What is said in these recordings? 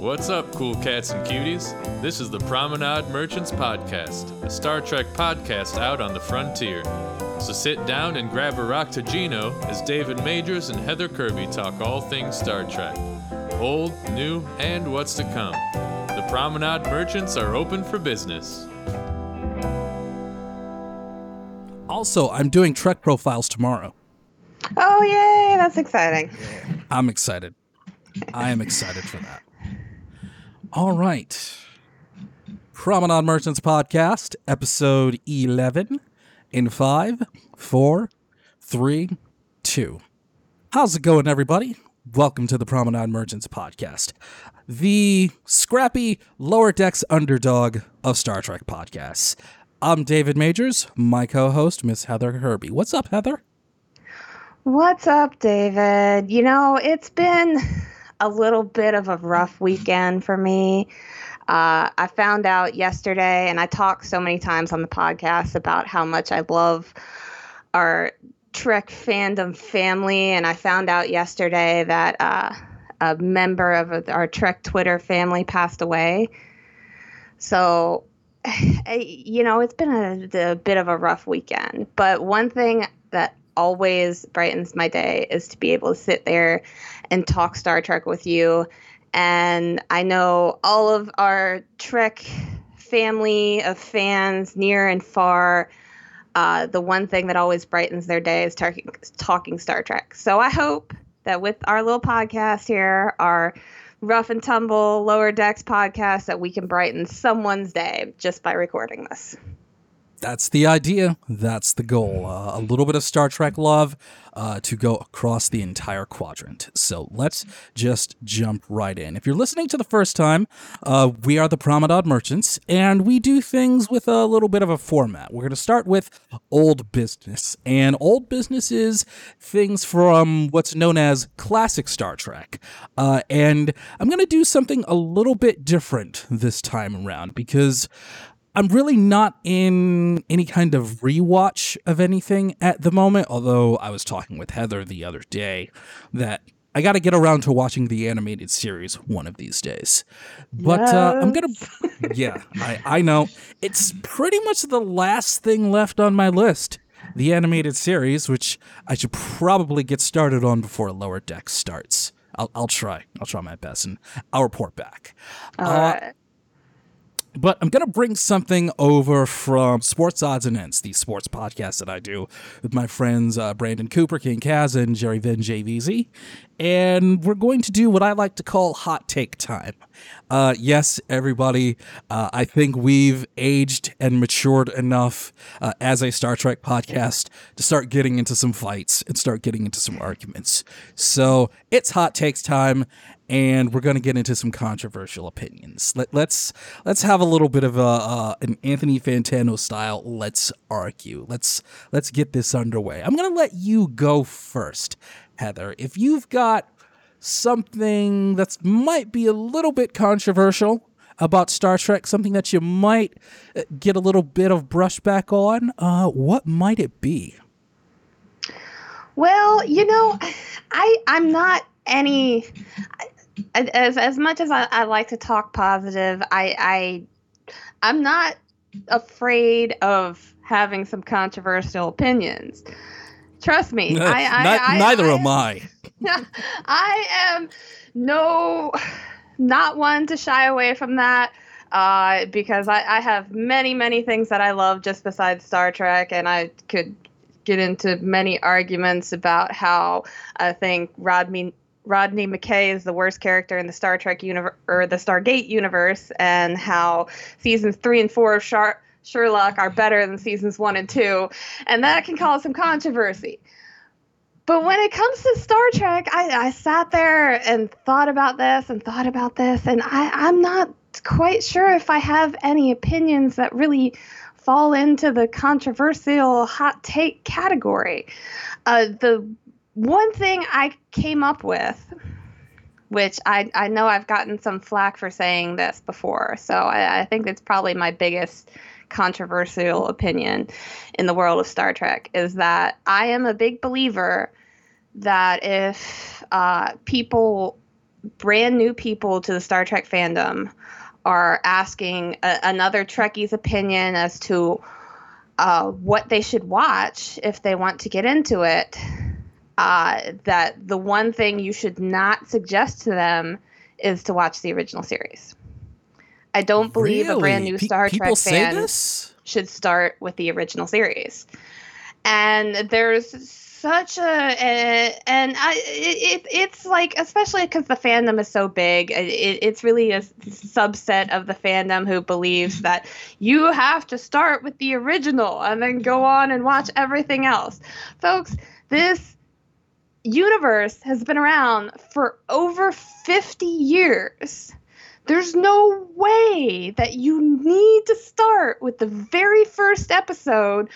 What's up, cool cats and cuties? This is the Promenade Merchants Podcast, a Star Trek podcast out on the frontier. So sit down and grab a raktajino as David Majors and Heather Kirby talk all things Star Trek old, new, and what's to come. The Promenade Merchants are open for business. Also, I'm doing Trek profiles tomorrow. Oh, yay! That's exciting. I'm excited. I am excited for that. All right. Promenade Merchants Podcast, episode 11 in five, four, three, two. How's it going, everybody? Welcome to the Promenade Merchants Podcast, the scrappy lower decks underdog of Star Trek podcasts. I'm David Majors, my co host, Miss Heather Kirby. What's up, Heather? What's up, David? You know, it's been a little bit of a rough weekend for me. Uh, I found out yesterday, and I talked so many times on the podcast about how much I love our Trek fandom family, and I found out yesterday that uh, a member of our Trek Twitter family passed away. So, you know, it's been a, a bit of a rough weekend. But one thing that always brightens my day is to be able to sit there and talk Star Trek with you. And I know all of our Trek family of fans, near and far, uh, the one thing that always brightens their day is tar- talking Star Trek. So I hope that with our little podcast here, our rough and tumble lower decks podcast, that we can brighten someone's day just by recording this that's the idea. That's the goal. Uh, a little bit of Star Trek love uh, to go across the entire quadrant. So let's just jump right in. If you're listening to the first time, uh, we are the Promenade Merchants, and we do things with a little bit of a format. We're going to start with old business, and old business is things from what's known as classic Star Trek. Uh, and I'm going to do something a little bit different this time around because I'm really not in any kind of rewatch of anything at the moment, although I was talking with Heather the other day that I got to get around to watching the animated series one of these days. But yes. uh, I'm going to, yeah, I, I know. It's pretty much the last thing left on my list the animated series, which I should probably get started on before Lower Deck starts. I'll, I'll try. I'll try my best and I'll report back. All uh, right. But I'm going to bring something over from Sports Odds and Ends, the sports podcast that I do with my friends uh, Brandon Cooper, King Kaz, and Jerry Vin JVZ. And we're going to do what I like to call hot take time. Uh, yes, everybody, uh, I think we've aged and matured enough uh, as a Star Trek podcast to start getting into some fights and start getting into some arguments. So it's hot takes time and we're going to get into some controversial opinions. Let, us let's, let's have a little bit of a uh, an Anthony Fantano style. Let's argue. Let's let's get this underway. I'm going to let you go first, Heather. If you've got something that might be a little bit controversial about Star Trek, something that you might uh, get a little bit of brushback on, uh, what might it be? Well, you know, I I'm not any as as much as I, I like to talk positive, I I I'm not afraid of having some controversial opinions. Trust me. I, I, I, neither am I. I am no, not one to shy away from that. Uh, because I, I have many, many things that I love just besides Star Trek, and I could get into many arguments about how I think Rodney Rodney McKay is the worst character in the Star Trek universe or the Stargate universe, and how seasons three and four of Sherlock are better than seasons one and two, and that can cause some controversy. But when it comes to Star Trek, I, I sat there and thought about this and thought about this, and I, I'm not quite sure if I have any opinions that really fall into the controversial hot take category. Uh, the one thing I came up with, which I, I know I've gotten some flack for saying this before, so I, I think it's probably my biggest controversial opinion in the world of Star Trek, is that I am a big believer that if uh, people brand new people to the Star Trek fandom are asking a, another Trekkie's opinion as to uh, what they should watch if they want to get into it, uh, that the one thing you should not suggest to them is to watch the original series. I don't believe a brand new Star Trek fan this? should start with the original series. And there's such a, a and I it, it's like especially because the fandom is so big, it, it's really a subset of the fandom who believes that you have to start with the original and then go on and watch everything else, folks. This universe has been around for over 50 years. There's no way that you need to start with the very first episode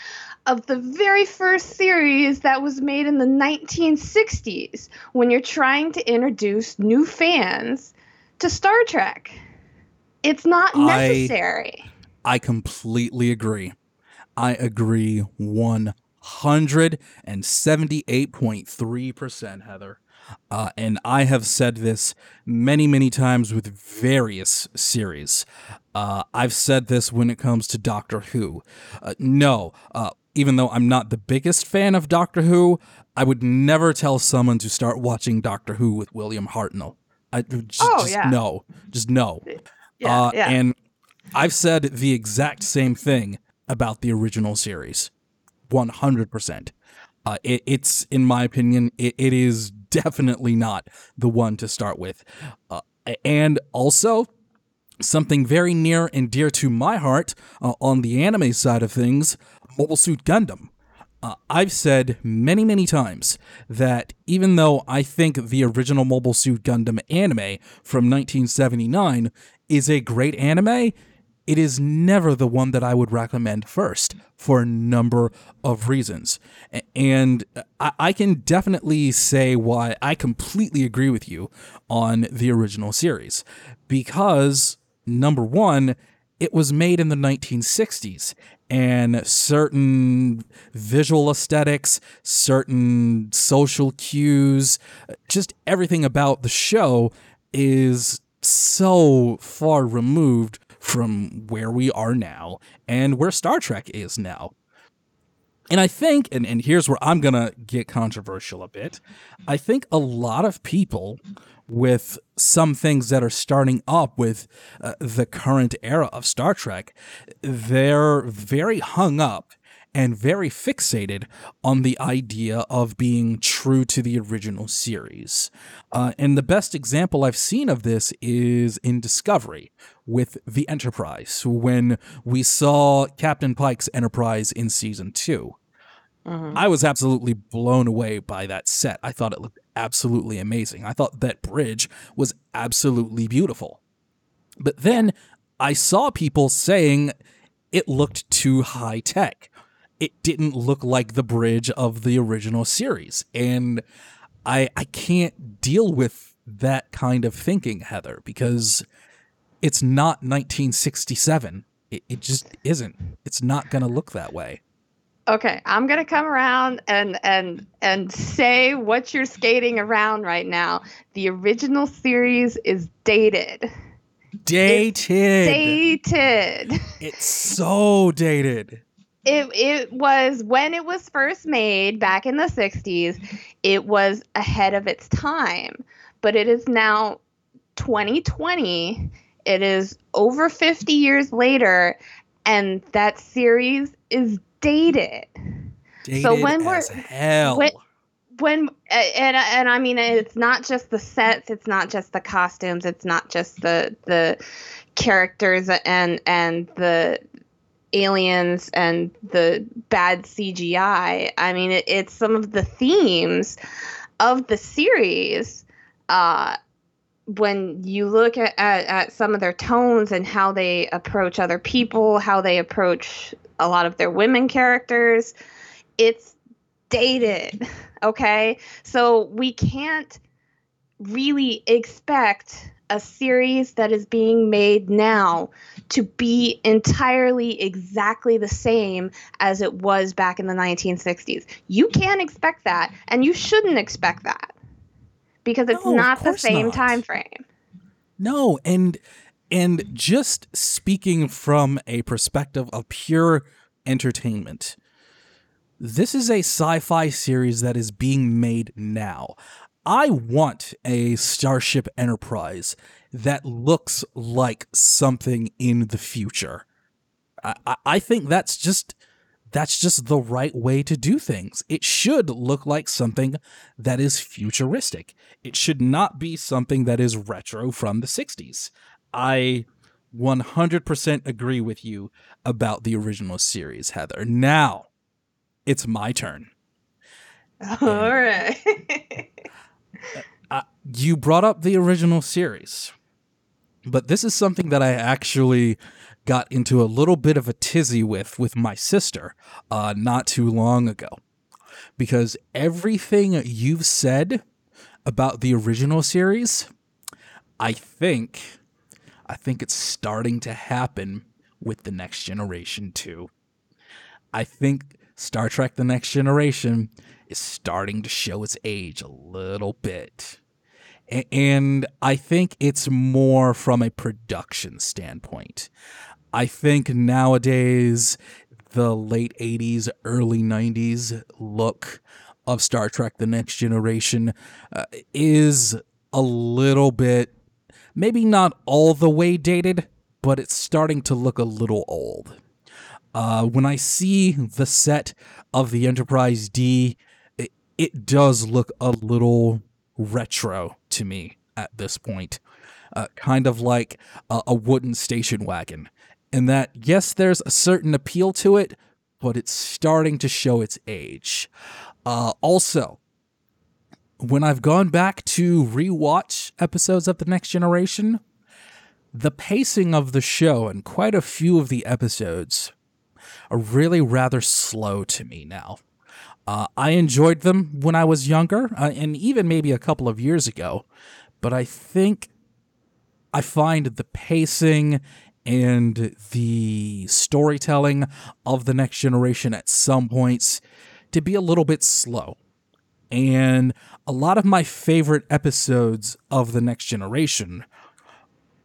of the very first series that was made in the 1960s when you're trying to introduce new fans to Star Trek. It's not I- necessary. I completely agree. I agree 178.3%, Heather. Uh, and I have said this many, many times with various series. Uh, I've said this when it comes to Doctor Who. Uh, no, uh, even though I'm not the biggest fan of Doctor Who, I would never tell someone to start watching Doctor Who with William Hartnell. I just, Oh, just yeah. no, just no. Yeah, Uh, yeah. And I've said the exact same thing about the original series. 100%. Uh, it, it's, in my opinion, it, it is definitely not the one to start with. Uh, and also, something very near and dear to my heart uh, on the anime side of things Mobile Suit Gundam. Uh, I've said many, many times that even though I think the original Mobile Suit Gundam anime from 1979 is a great anime, it is never the one that I would recommend first for a number of reasons. And I, can definitely say why I completely agree with you on the original series. Because, number one, it was made in the 1960s and certain visual aesthetics, certain social cues, just everything about the show is so far removed from where we are now and where Star Trek is now. And I think, and, and here's where I'm going to get controversial a bit. I think a lot of people with some things that are starting up with uh, the current era of Star Trek, they're very hung up and very fixated on the idea of being true to the original series. Uh, and the best example I've seen of this is in Discovery with the Enterprise, when we saw Captain Pike's Enterprise in season two. Mhm. I was absolutely blown away by that set. I thought it looked absolutely amazing. I thought that bridge was absolutely beautiful. But then I saw people saying it looked too high tech. It didn't look like the bridge of the original series. And I I can't deal with that kind of thinking, Heather, because it's not 1967. It, it just isn't. It's not going to look that way. Okay, I'm gonna come around and and and say what you're skating around right now. The original series is dated. Dated. Dated. It's so dated. It it was when it was first made back in the 60s, it was ahead of its time. But it is now 2020. It is over 50 years later and that series is dated. Dated when we're- hell. when- when and and I mean it's not just the sets, it's not just the costumes, it's not just the the characters and and the aliens and the bad CGI. I mean it, it's some of the themes of the series. Uh, when you look at, at, at some of their tones and how they approach other people, how they approach a lot of their women characters, it's dated. Okay. So we can't really expect a series that is being made now to be entirely exactly the same as it was back in the 1960s. You can't expect that, and you shouldn't expect that because it's No, not the same not. time frame. No, and and just speaking from a perspective of pure entertainment. This is a sci-fi series that is being made now. I want a Starship Enterprise that looks like something in the future. I, I, think that's just that's just the right way to do things. It should look like something that is futuristic. It should not be something that is retro from the 60s. I 100% agree with you about the original series, Heather. Now, it's my turn. All right. Uh, you brought up the original series, but this is something that I actually got into a little bit of a tizzy with with my sister uh, not too long ago, because everything you've said about the original series, I think, I think it's starting to happen with the next generation too. I think Star Trek: The Next Generation is starting to show its age a little bit. And I think it's more from a production standpoint. I think nowadays, the late 80s, early 90s look of Star Trek The Next Generation uh, is a little bit, maybe not all the way dated, but it's starting to look a little old. Uh, when I see the set of the Enterprise D, it, it does look a little retro to me at this point. Uh, kind of like a, a wooden station wagon. In that, yes, there's a certain appeal to it, but it's starting to show its age. Uh, also, when I've gone back to rewatch episodes of The Next Generation, the pacing of the show and quite a few of the episodes really rather slow to me now. Uh, I enjoyed them when I was younger, uh, and even maybe a couple of years ago, but I think I find the pacing and the storytelling of the next generation at some points to be a little bit slow. And a lot of my favorite episodes of the next generation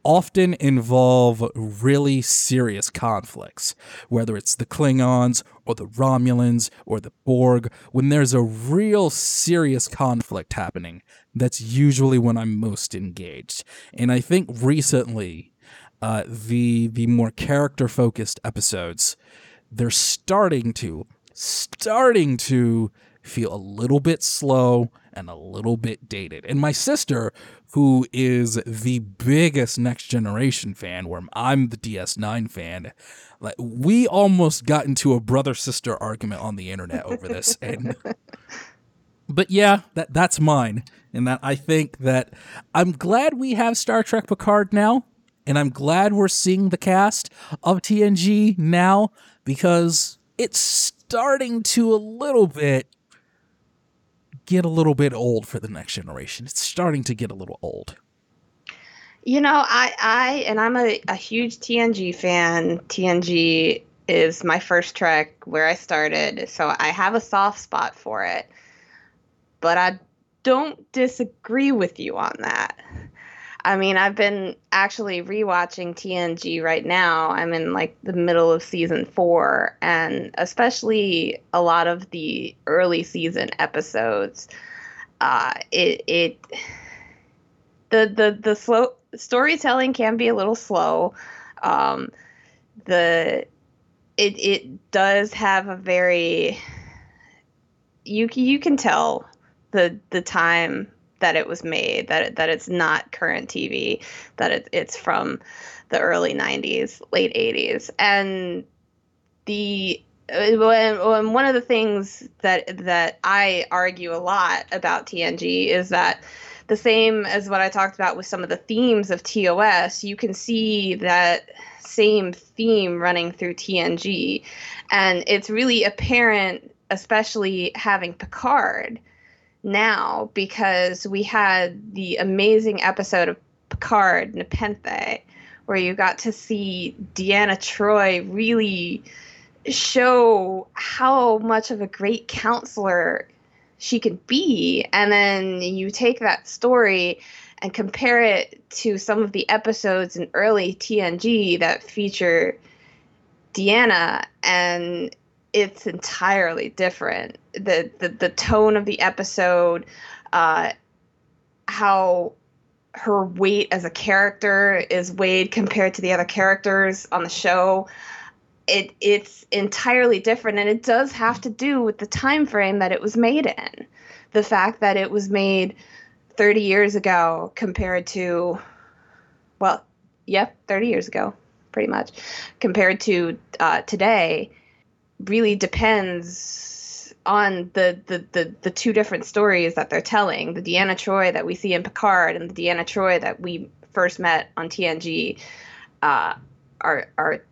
often involve really serious conflicts, whether it's the Klingons or the Romulans or the Borg. When there's a real serious conflict happening, that's usually when I'm most engaged. And I think recently, uh, the the more character focused episodes, they're starting to starting to feel a little bit slow and a little bit dated. And my sister, who is the biggest Next Generation fan, where I'm the DS9 fan, like we almost got into a brother sister argument on the internet over this. And but yeah, that that's mine. And that I think that I'm glad we have Star Trek Picard now, and I'm glad we're seeing the cast of TNG now because it's starting to a little bit get a little bit old for the next generation. It's starting to get a little old. You know, I, I, and I'm a, a huge TNG fan. TNG is my first trek where I started, so I have a soft spot for it. But I don't disagree with you on that. I mean, I've been actually rewatching TNG right now. I'm in like the middle of season four, and especially a lot of the early season episodes. Uh, it it the the the slow storytelling can be a little slow. Um, the it it does have a very you you can tell the the time that it was made that it, that it's not current TV that it, it's from the early 90s late 80s and the uh, when, one of the things that that I argue a lot about TNG is that the same as what I talked about with some of the themes of TOS, you can see that same theme running through TNG. And it's really apparent, especially having Picard now, because we had the amazing episode of Picard, Nepenthe, where you got to see Deanna Troi really show how much of a great counselor she can be. And then you take that story and compare it to some of the episodes in early TNG that feature Deanna and it's entirely different. The the, the tone of the episode uh how her weight as a character is weighed compared to the other characters on the show it it's entirely different and it does have to do with the time frame that it was made in. The fact that it was made 30 years ago compared to well yep 30 years ago pretty much compared to uh, today really depends on the, the, the, the two different stories that they're telling the deanna troi that we see in picard and the deanna troi that we first met on tng uh, are, are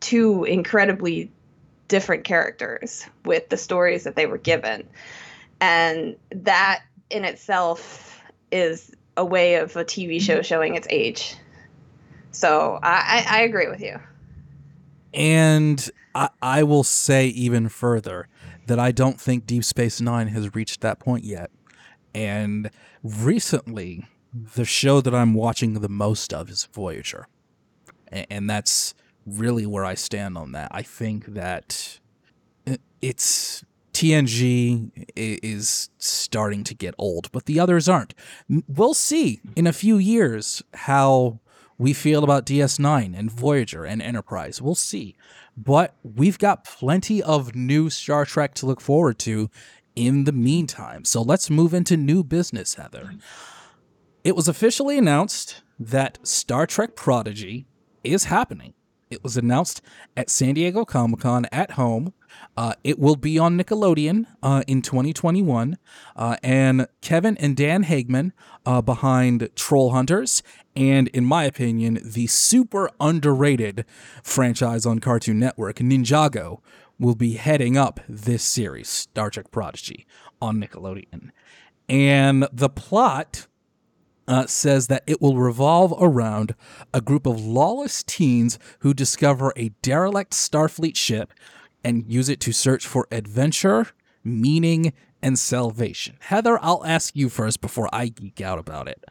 two incredibly different characters with the stories that they were given. And that in itself is a way of a TV show showing its age. So I, I, I agree with you. And I, will say even further that I don't think Deep Space Nine has reached that point yet. And recently, the show that I'm watching the most of is Voyager. And that's really where I stand on that. I think that uh, it's TNG is starting to get old, but the others aren't. We'll see in a few years how we feel about DS9 and Voyager and Enterprise. We'll see. But we've got plenty of new Star Trek to look forward to in the meantime. So let's move into new business, Heather. It was officially announced that Star Trek Prodigy is happening. It was announced at San Diego Comic Con at home. Uh, it will be on Nickelodeon uh, in 2021. Uh, and Kevin and Dan Hageman uh, behind Troll Hunters, and in my opinion, the super underrated franchise on Cartoon Network, Ninjago, will be heading up this series, Star Trek Prodigy, on Nickelodeon. And the plot uh, says that it will revolve around a group of lawless teens who discover a derelict Starfleet ship and use it to search for adventure, meaning, and salvation. Heather, I'll ask you first before I geek out about it.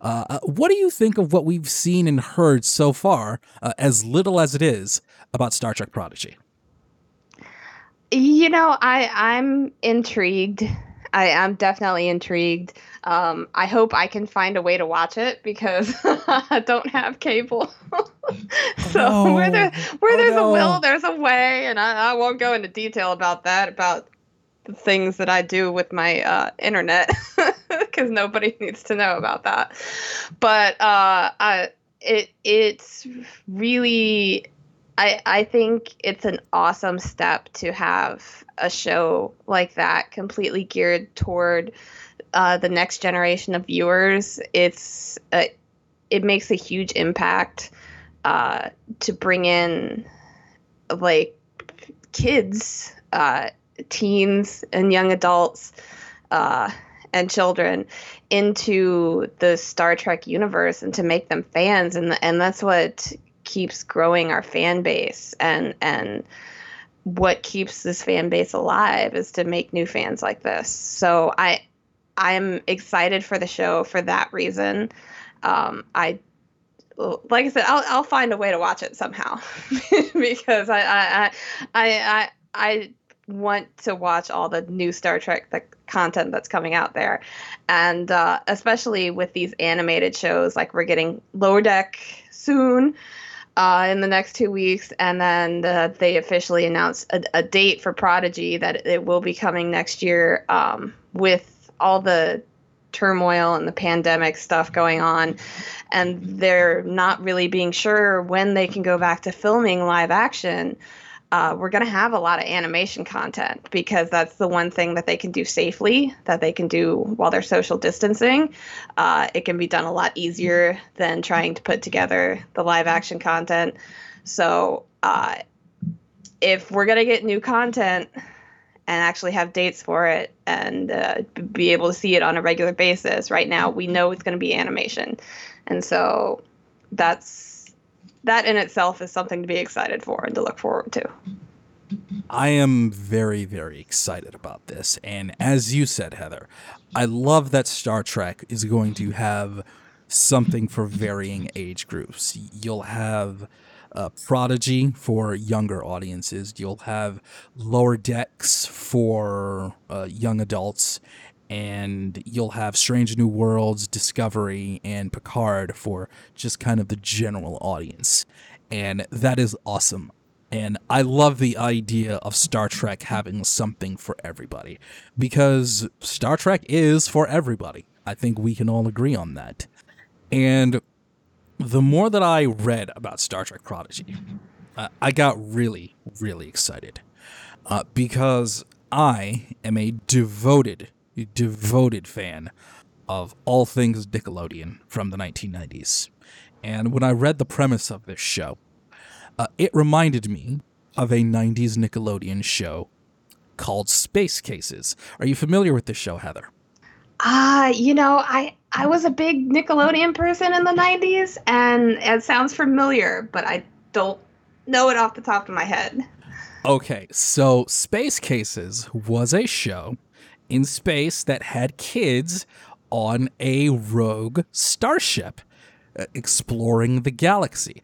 Uh, uh what do you think of what we've seen and heard so far, uh, as little as it is, about Star Trek Prodigy? You know, I I'm intrigued. I am definitely intrigued. Um, I hope I can find a way to watch it because I don't have cable. so oh, where there where oh, there's no. a will, there's a way, and I, I, won't go into detail about that about the things that I do with my uh, internet because nobody needs to know about that. But uh, I, it it's really I, I think it's an awesome step to have a show like that completely geared toward uh, the next generation of viewers. It's a, it makes a huge impact uh, to bring in like kids, uh, teens, and young adults uh, and children into the Star Trek universe and to make them fans, and and that's what keeps growing our fan base and and what keeps this fan base alive is to make new fans like this. So I I'm excited for the show for that reason. Um, I like I said, I'll I'll find a way to watch it somehow because I I I I I want to watch all the new Star Trek the content that's coming out there, and uh, especially with these animated shows, like we're getting Lower Deck soon uh, in the next two weeks, and then the, they officially announced a, a, date for Prodigy that it will be coming next year. Um, with all the turmoil and the pandemic stuff going on, and they're not really being sure when they can go back to filming live action uh, we're going to have a lot of animation content because that's the one thing that they can do safely, that they can do while they're social distancing. Uh, it can be done a lot easier than trying to put together the live action content. So, uh, if we're going to get new content and actually have dates for it and uh, be able to see it on a regular basis, right now we know it's going to be animation. And so that's that in itself is something to be excited for and to look forward to. I am very, very excited about this. And as you said, Heather, I love that Star Trek is going to have something for varying age groups. You'll have Prodigy for younger audiences, you'll have Lower Decks for uh, young adults, and you'll have Strange New Worlds, Discovery, and Picard for just kind of the general audience. And that is awesome. And I love the idea of Star Trek having something for everybody because Star Trek is for everybody. I think we can all agree on that. And the more that I read about Star Trek Prodigy, uh, I got really, really excited uh, because I am a devoted, devoted fan of all things Nickelodeon from the 1990s. And when I read the premise of this show, uh, it reminded me of a 90s Nickelodeon show called Space Cases. Are you familiar with this show, Heather? Uh, you know, I I was a big Nickelodeon person in the 90s and it sounds familiar, but I don't know it off the top of my head. Okay, so Space Cases was a show in space that had kids on a rogue starship uh, exploring the galaxy.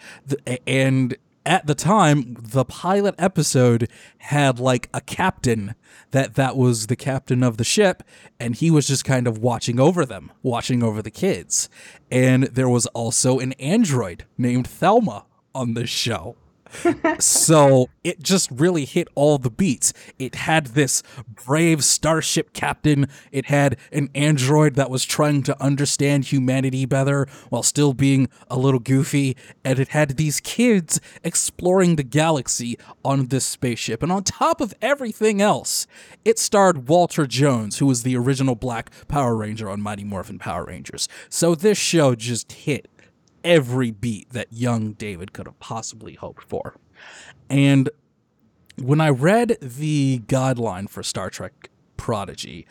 And at the time, the pilot episode had like a captain that that was the captain of the ship, and he was just kind of watching over them, watching over the kids. And there was also an android named Thelma on this show so it just really hit all the beats. It had this brave starship captain. It had an android that was trying to understand humanity better while still being a little goofy. And it had these kids exploring the galaxy on this spaceship. And on top of everything else, it starred Walter Jones, who was the original Black Power Ranger on Mighty Morphin Power Rangers. So this show just hit every beat that young David could have possibly hoped for. And when I read the guideline for Star Trek Prodigy,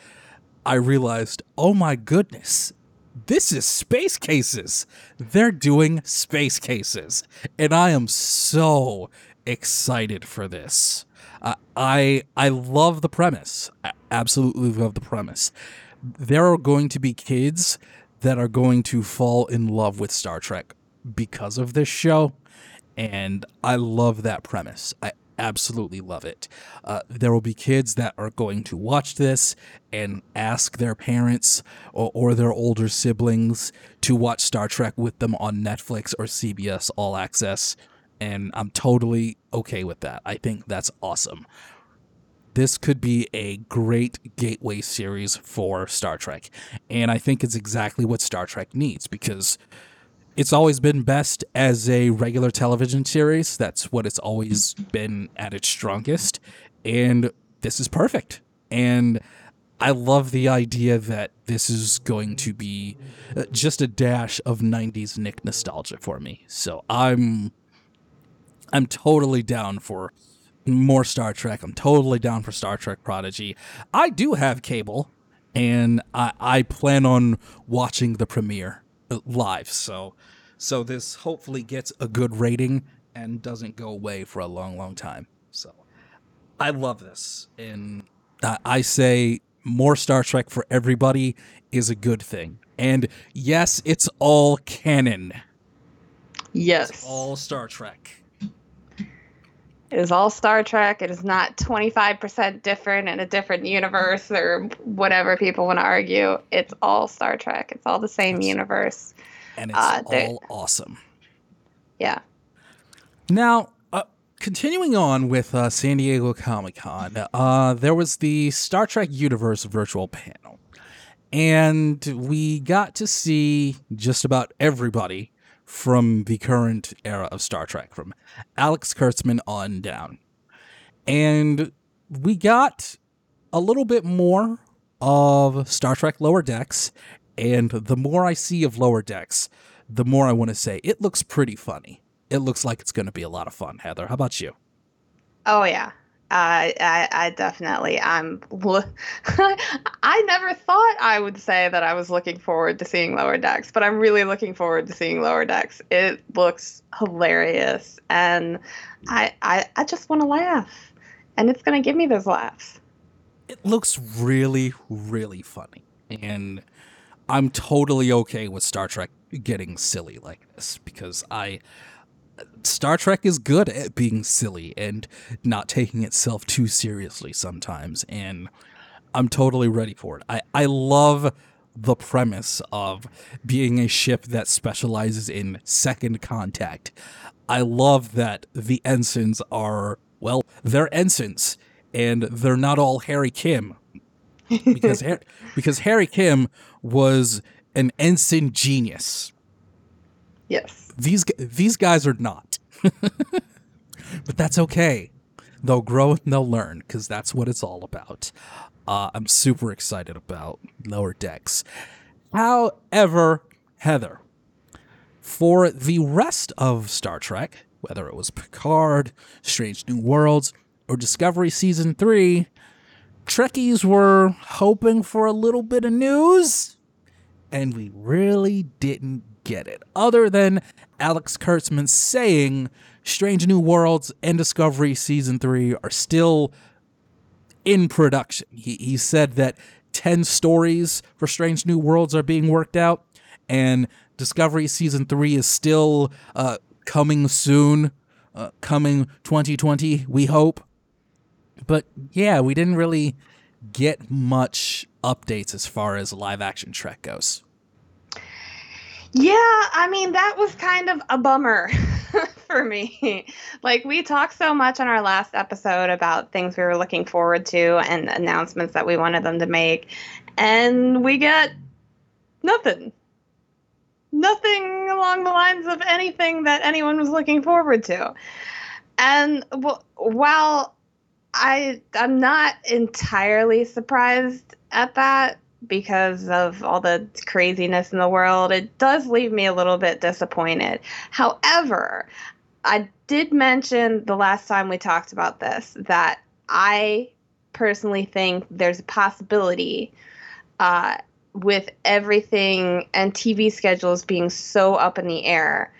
I realized, oh my goodness, this is space cases. They're doing space cases. And I am so excited for this. Uh, I I love the premise. I absolutely love the premise. There are going to be kids that are going to fall in love with Star Trek because of this show. And I love that premise. I absolutely love it. Uh, there will be kids that are going to watch this and ask their parents or, or, their older siblings to watch Star Trek with them on Netflix or CBS All Access. And I'm totally okay with that. I think that's awesome this could be a great gateway series for Star Trek. And I think it's exactly what Star Trek needs because it's always been best as a regular television series. That's what it's always been at its strongest. And this is perfect. And I love the idea that this is going to be uh, just a dash of 90s Nick nostalgia for me. So I'm I'm totally down for more Star Trek. I'm totally down for Star Trek Prodigy. I do have cable, and I, I plan on watching the premiere live. So, so this hopefully gets a good rating and doesn't go away for a long, long time. So, I love this, and I, I say more Star Trek for everybody is a good thing. And yes, it's all canon. Yes, it's all Star Trek. It is all Star Trek. It is not 25% different in a different universe or whatever people want to argue. It's all Star Trek. It's all the same universe. And it's uh, all awesome. Yeah. Now, uh, continuing on with uh, San Diego Comic Con, uh, there was the Star Trek Universe virtual panel. And we got to see just about everybody from the current era of Star Trek, from Alex Kurtzman on down. And we got a little bit more of Star Trek Lower Decks. And the more I see of Lower Decks, the more I want to say it looks pretty funny. It looks like it's going to be a lot of fun, Heather. How about you? Oh, yeah. I, I, I'm I never thought I would say that I was looking forward to seeing Lower Decks, but I'm really looking forward to seeing Lower Decks. It looks hilarious and I I, I just want to laugh. and it's going to give me those laughs. It looks really, really funny. And I'm totally okay with Star Trek getting silly like this because I. Star Trek is good at being silly and not taking itself too seriously sometimes. And I'm totally ready for it. I, I love the premise of being a ship that specializes in second contact. I love that the ensigns are, well, they're ensigns and they're not all Harry Kim. because because Harry Kim was an ensign genius. Yes. These these guys are not. but that's okay. They'll grow and they'll learn because that's what it's all about. Uh, I'm super excited about Lower Decks. However, Heather, for the rest of Star Trek, whether it was Picard, Strange New Worlds, or Discovery Season 3, Trekkies were hoping for a little bit of news, and we really didn't get it. Other than Alex Kurtzman saying Strange New Worlds and Discovery Season 3 are still in production. He, he said that 10 stories for Strange New Worlds are being worked out, and Discovery Season 3 is still uh, coming soon, uh, coming 2020, we hope. But yeah, we didn't really get much updates as far as live action Trek goes. Yeah, I mean, that was kind of a bummer for me. like, we talked so much on our last episode about things we were looking forward to and announcements that we wanted them to make, and we get nothing. Nothing along the lines of anything that anyone was looking forward to. And while I I'm not entirely surprised at that because of all the craziness in the world. It does leave me a little bit disappointed. However, I did mention the last time we talked about this that I personally think there's a possibility uh, with everything and TV schedules being so up in the air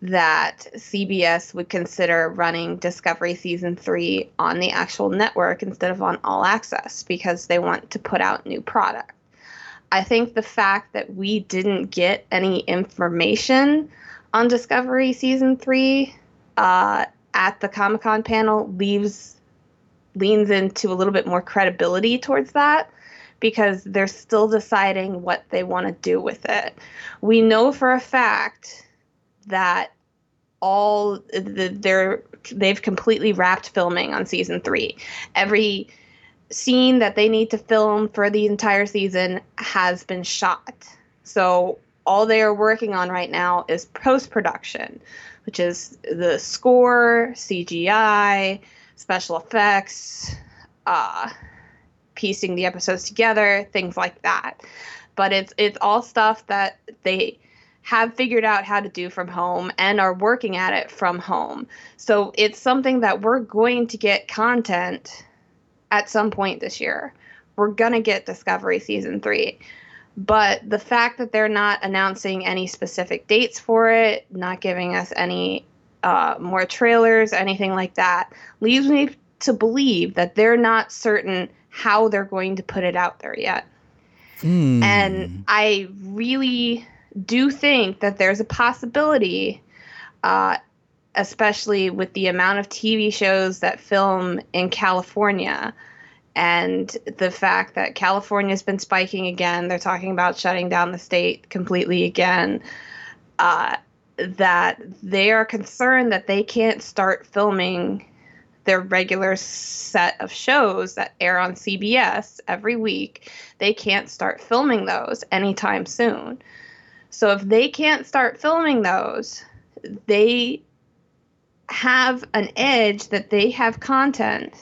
that CBS would consider running Discovery Season 3 on the actual network instead of on All Access because they want to put out new product. I think the fact that we didn't get any information on Discovery Season 3 uh, at the Comic Con panel leaves leans into a little bit more credibility towards that because they're still deciding what they want to do with it. We know for a fact that all the, they're they've completely wrapped filming on season 3. Every scene that they need to film for the entire season has been shot. So all they are working on right now is post production, which is the score, CGI, special effects, uh, piecing the episodes together, things like that. But it's it's all stuff that they have figured out how to do from home and are working at it from home. So it's something that we're going to get content at some point this year. We're going to get Discovery season 3. But the fact that they're not announcing any specific dates for it, not giving us any uh, more trailers, anything like that, leaves me to believe that they're not certain how they're going to put it out there yet. Mm. And I really do think that there's a possibility, uh, especially with the amount of TV shows that film in California and the fact that California's been spiking again. They're talking about shutting down the state completely again. Uh, that they are concerned that they can't start filming their regular set of shows that air on CBS every week. They can't start filming those anytime soon. So if they can't start filming those, they have an edge that they have content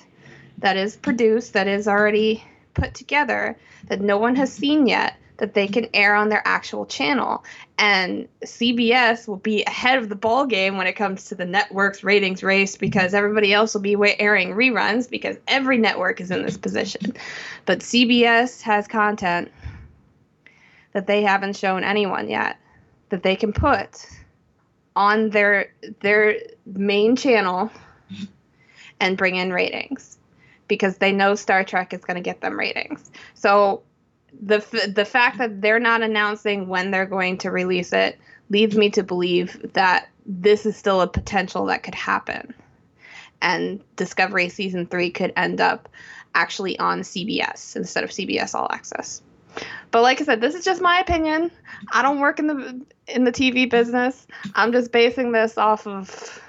that is produced, that is already put together, that no one has seen yet, that they can air on their actual channel. And CBS will be ahead of the ball game when it comes to the network's ratings race because everybody else will be airing reruns because every network is in this position. But CBS has content that they haven't shown anyone yet that they can put on their their main channel and bring in ratings. because they know Star Trek is going to get them ratings. So the the fact that they're not announcing when they're going to release it leads me to believe that this is still a potential that could happen. And Discovery season 3 could end up actually on CBS instead of CBS All Access. But like I said, this is just my opinion. I don't work in the in the TV business. I'm just basing this off of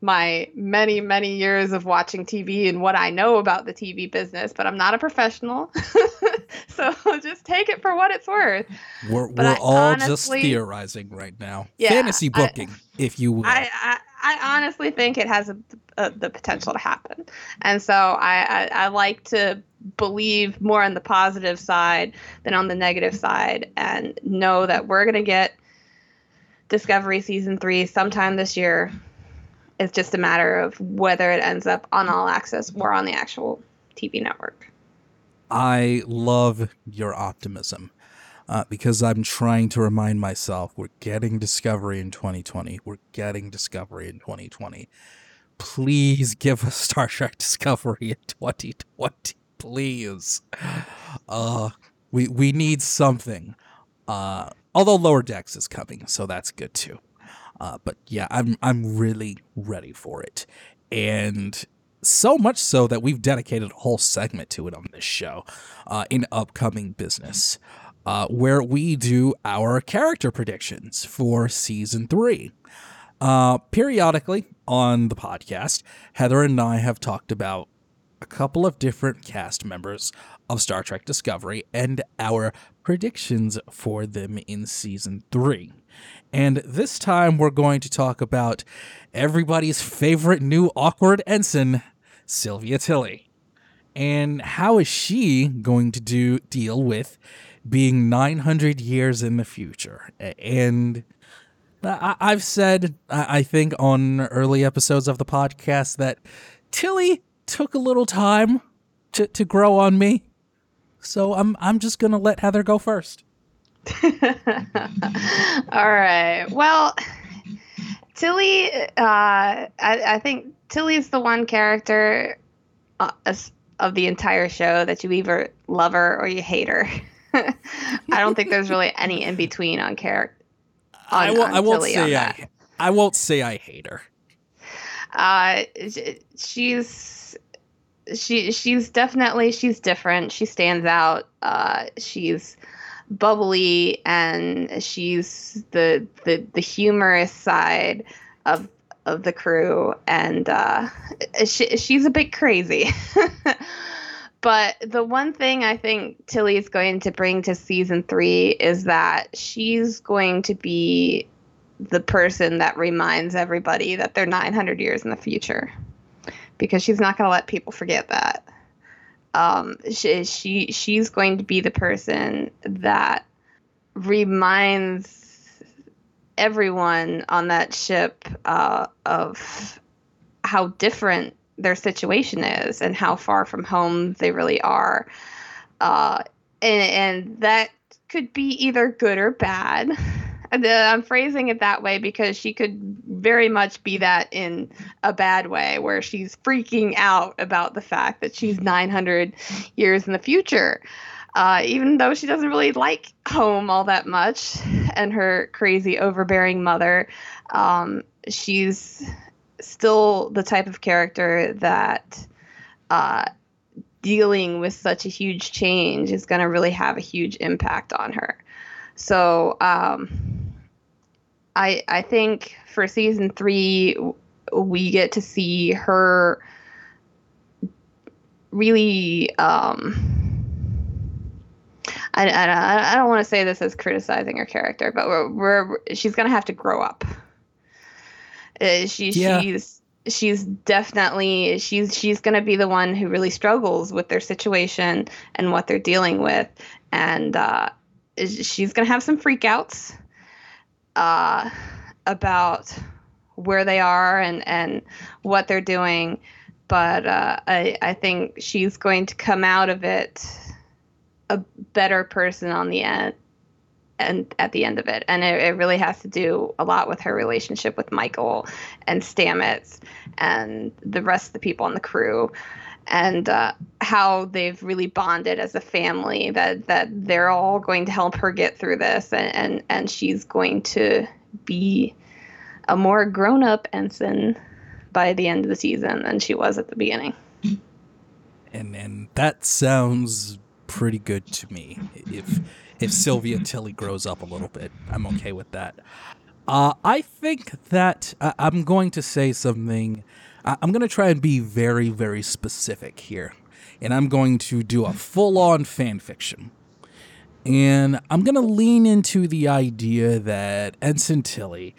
my many many years of watching TV and what I know about the TV business, but I'm not a professional. so just take it for what it's worth. We're, we're I all honestly, just theorizing right now. Yeah, Fantasy booking, I, if you will. I, I, I honestly think it has a, a, the potential to happen. And so I, I like to believe more on the positive side than on the negative side and know that we're going to get Discovery season three sometime this year it's just a matter of whether it ends up on all access or on the actual TV network. I love your optimism uh, because I'm trying to remind myself we're getting Discovery in 2020. We're getting Discovery in 2020. Please give us Star Trek Discovery in 2020. Please. Uh, we, we need something. Uh, although Lower Decks is coming, so that's good too. Uh, but yeah, I'm I'm really ready for it, and so much so that we've dedicated a whole segment to it on this show, uh, in upcoming business, uh, where we do our character predictions for season three. Uh, periodically on the podcast, Heather and I have talked about a couple of different cast members of Star Trek Discovery and our predictions for them in season three. And this time we're going to talk about everybody's favorite new awkward ensign, Sylvia Tilly. And how is she going to do deal with being 900 years in the future? And I, have said, I think, on early episodes of the podcast that Tilly took a little time to, to grow on me. So I'm I'm just gonna let Heather go first. All right. Well, Tilly, uh, I, I think Tilly is the one character uh, of the entire show that you either love her or you hate her. I don't think there's really any in between on character. I, will, I won't say I, I won't say I hate her. Uh, she's she she's definitely she's different. She stands out. Uh, she's bubbly and she's the the the humorous side of of the crew and uh, she, she's a bit crazy but the one thing i think tilly is going to bring to season three is that she's going to be the person that reminds everybody that they're 900 years in the future because she's not going to let people forget that um, she, she she's going to be the person that reminds everyone on that ship uh, of how different their situation is and how far from home they really are. Uh, and, and that could be either good or bad. I'm phrasing it that way because she could very much be that in a bad way, where she's freaking out about the fact that she's 900 years in the future. Uh, even though she doesn't really like home all that much and her crazy, overbearing mother, um, she's still the type of character that uh, dealing with such a huge change is going to really have a huge impact on her. So, um, I I think for season three we get to see her really um I, I, I don't want to say this as criticizing her character, but we're, we're she's gonna have to grow up. Uh, she yeah. she's she's definitely she's she's gonna be the one who really struggles with their situation and what they're dealing with, and uh, she's gonna have some freakouts uh, about where they are and, and what they're doing. But uh, I, I think she's going to come out of it a better person on the end and at the end of it. And it, it, really has to do a lot with her relationship with Michael and Stamets and the rest of the people on the crew. And uh, how they've really bonded as a family. That that they're all going to help her get through this, and and, and she's going to be a more grown up ensign by the end of the season than she was at the beginning. And and that sounds pretty good to me. If if Sylvia Tilly grows up a little bit, I'm okay with that. Uh, I think that uh, I'm going to say something. I'm going to try and be very, very specific here. And I'm going to do a full on fan fiction. And I'm going to lean into the idea that Ensign Tilly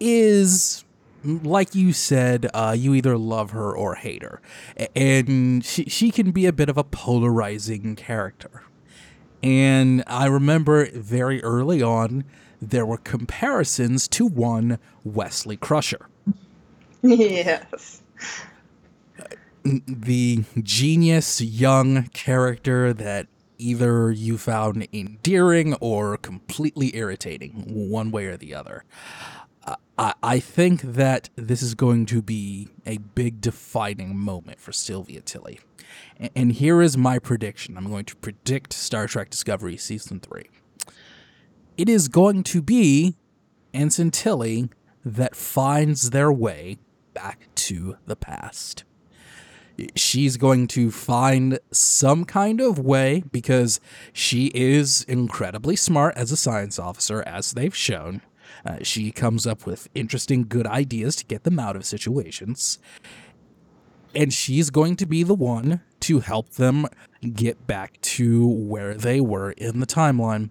is, like you said, uh, you either love her or hate her. And she, she can be a bit of a polarizing character. And I remember very early on, there were comparisons to one Wesley Crusher, yes. the genius young character that either you found endearing or completely irritating, one way or the other. I, think that this is going to be a big defining moment for Sylvia Tilly. A- And here is my prediction. I'm going to predict Star Trek Discovery Season 3. It is going to be Ensign Tilly that finds their way back to the past. She's going to find some kind of way because she is incredibly smart as a science officer, as they've shown. Uh, she comes up with interesting, good ideas to get them out of situations. And she's going to be the one to help them get back to where they were in the timeline.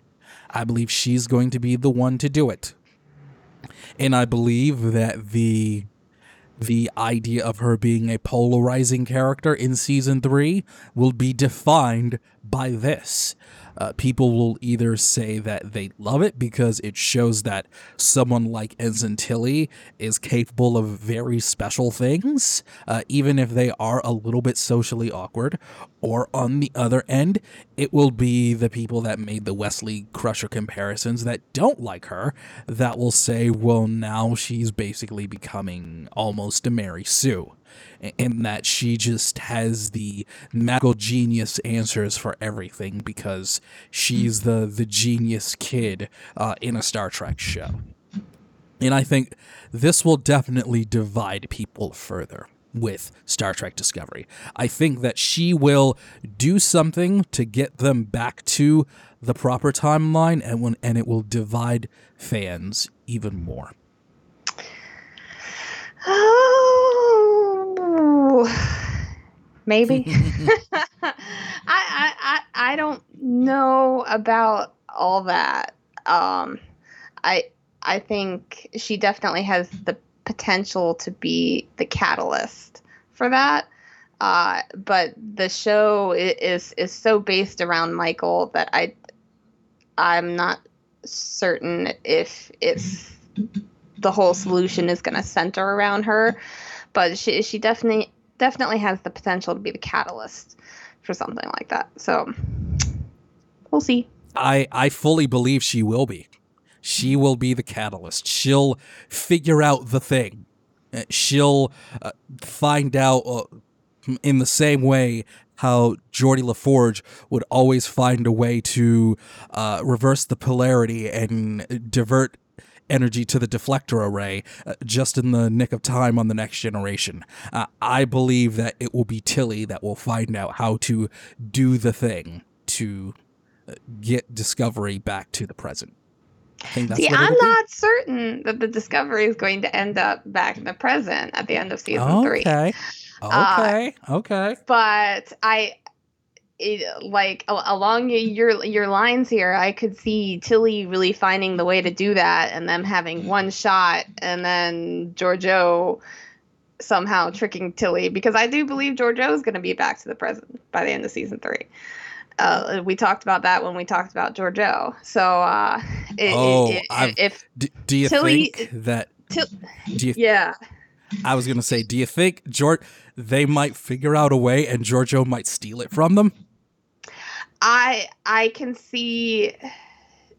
I believe she's going to be the one to do it. And I believe that the the idea of her being a polarizing character in season three will be defined by this. Uh, people will either say that they love it because it shows that someone like Ensign Tilly is capable of very special things, uh, even if they are a little bit socially awkward. Or on the other end, it will be the people that made the Wesley Crusher comparisons that don't like her that will say, well, now she's basically becoming almost a Mary Sue in that she just has the magical genius answers for everything because she's the the genius kid uh, in a Star Trek show. And I think this will definitely divide people further with Star Trek Discovery. I think that she will do something to get them back to the proper timeline and when, and it will divide fans even more. Oh, maybe. I, I I don't know about all that. Um, I I think she definitely has the potential to be the catalyst for that. Uh, but the show is is so based around Michael that I I'm not certain if if the whole solution is going to center around her but she she definitely definitely has the potential to be the catalyst for something like that. So we'll see. I I fully believe she will be. She will be the catalyst. She'll figure out the thing. Uh, She'll uh, find out uh, in the same way how Geordi La Forge would always find a way to uh, reverse the polarity and divert energy to the deflector array uh, just in the nick of time on the next generation. Uh, I believe that it will be Tilly that will find out how to do the thing to uh, get Discovery back to the present. I think that's see, I'm not certain that the Discovery is going to end up back in the present at the end of season three. Okay. Uh, Okay. okay. But I. It, like along your your lines here, I could see Tilly really finding the way to do that, and them having one shot, and then Georgiou somehow tricking Tilly because I do believe Georgiou is going to be back to the present by the end of season three. Uh, we talked about that when we talked about Georgiou. So uh, it, Oh, it- if D- do you Tilly- think that? Til- Do you? yeah, I was gonna say, do you think George they might figure out a way and Georgiou might steal it from them? I I can see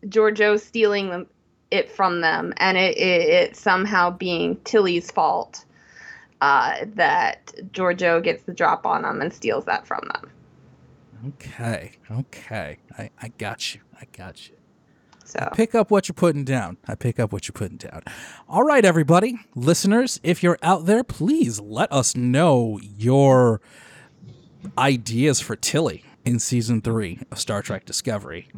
Georgiou stealing them, it from them, and it, it, it somehow being Tilly's fault. uh, that Georgiou gets the drop on them and steals that from them. Okay, okay. I, I got you. I got you. So Pick up what you're putting down. I pick up what you're putting down. All right, everybody, listeners, if you're out there, please let us know your ideas for Tilly in season three of Star Trek Discovery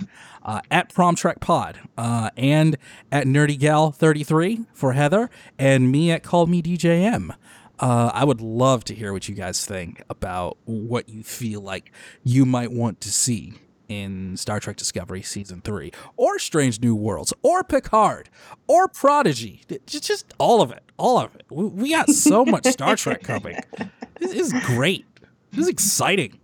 uh, at Prom Trek Pod uh, and at Nerdy Gal 33 for Heather and me at Call Me DJM. Uh, I would love to hear what you guys think about what you feel like you might want to see in Star Trek Discovery season three, or Strange New Worlds, or Picard, or Prodigy. Just, just all of it, all of it. We got so much Star Trek coming. This is great. This is exciting.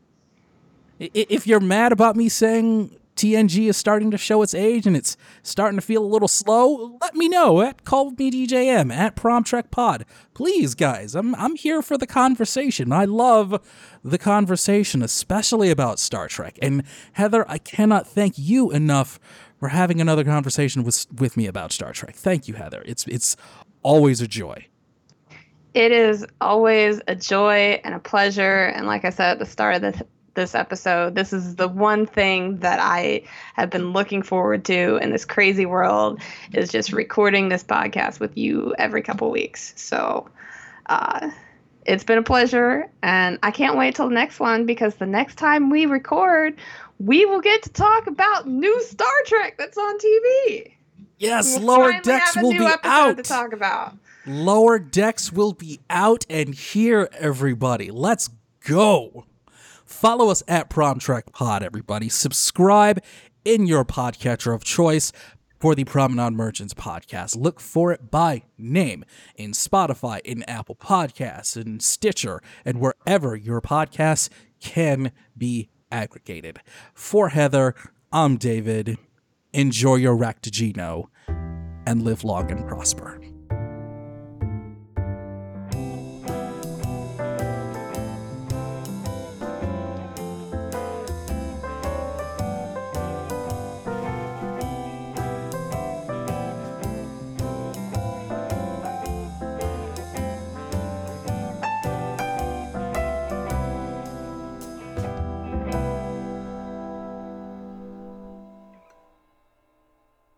If you're mad about me saying TNG is starting to show its age and it's starting to feel a little slow, let me know at Call Me DJM at Prom Trek Pod. Please, guys, I'm I'm here for the conversation. I love the conversation, especially about Star Trek. And Heather, I cannot thank you enough for having another conversation with with me about Star Trek. Thank you, Heather. It's it's always a joy. it is always a joy and a pleasure. And like I said at the start of this, this episode, this is the one thing that I have been looking forward to in this crazy world is just recording this podcast with you every couple weeks. So uh, it's been a pleasure. And I can't wait till the next one because the next time we record, we will get to talk about new Star Trek that's on TV. Yes, We'll Lower Decks will be out. to talk about. Lower Decks will be out and here, everybody. Let's go. Follow us at Prom Trek Pod, everybody. Subscribe in your podcatcher of choice for the Promenade Merchants podcast. Look for it by name in Spotify, in Apple Podcasts, in Stitcher, and wherever your podcasts can be aggregated. For Heather, I'm David. Enjoy your raktajino and live long and prosper.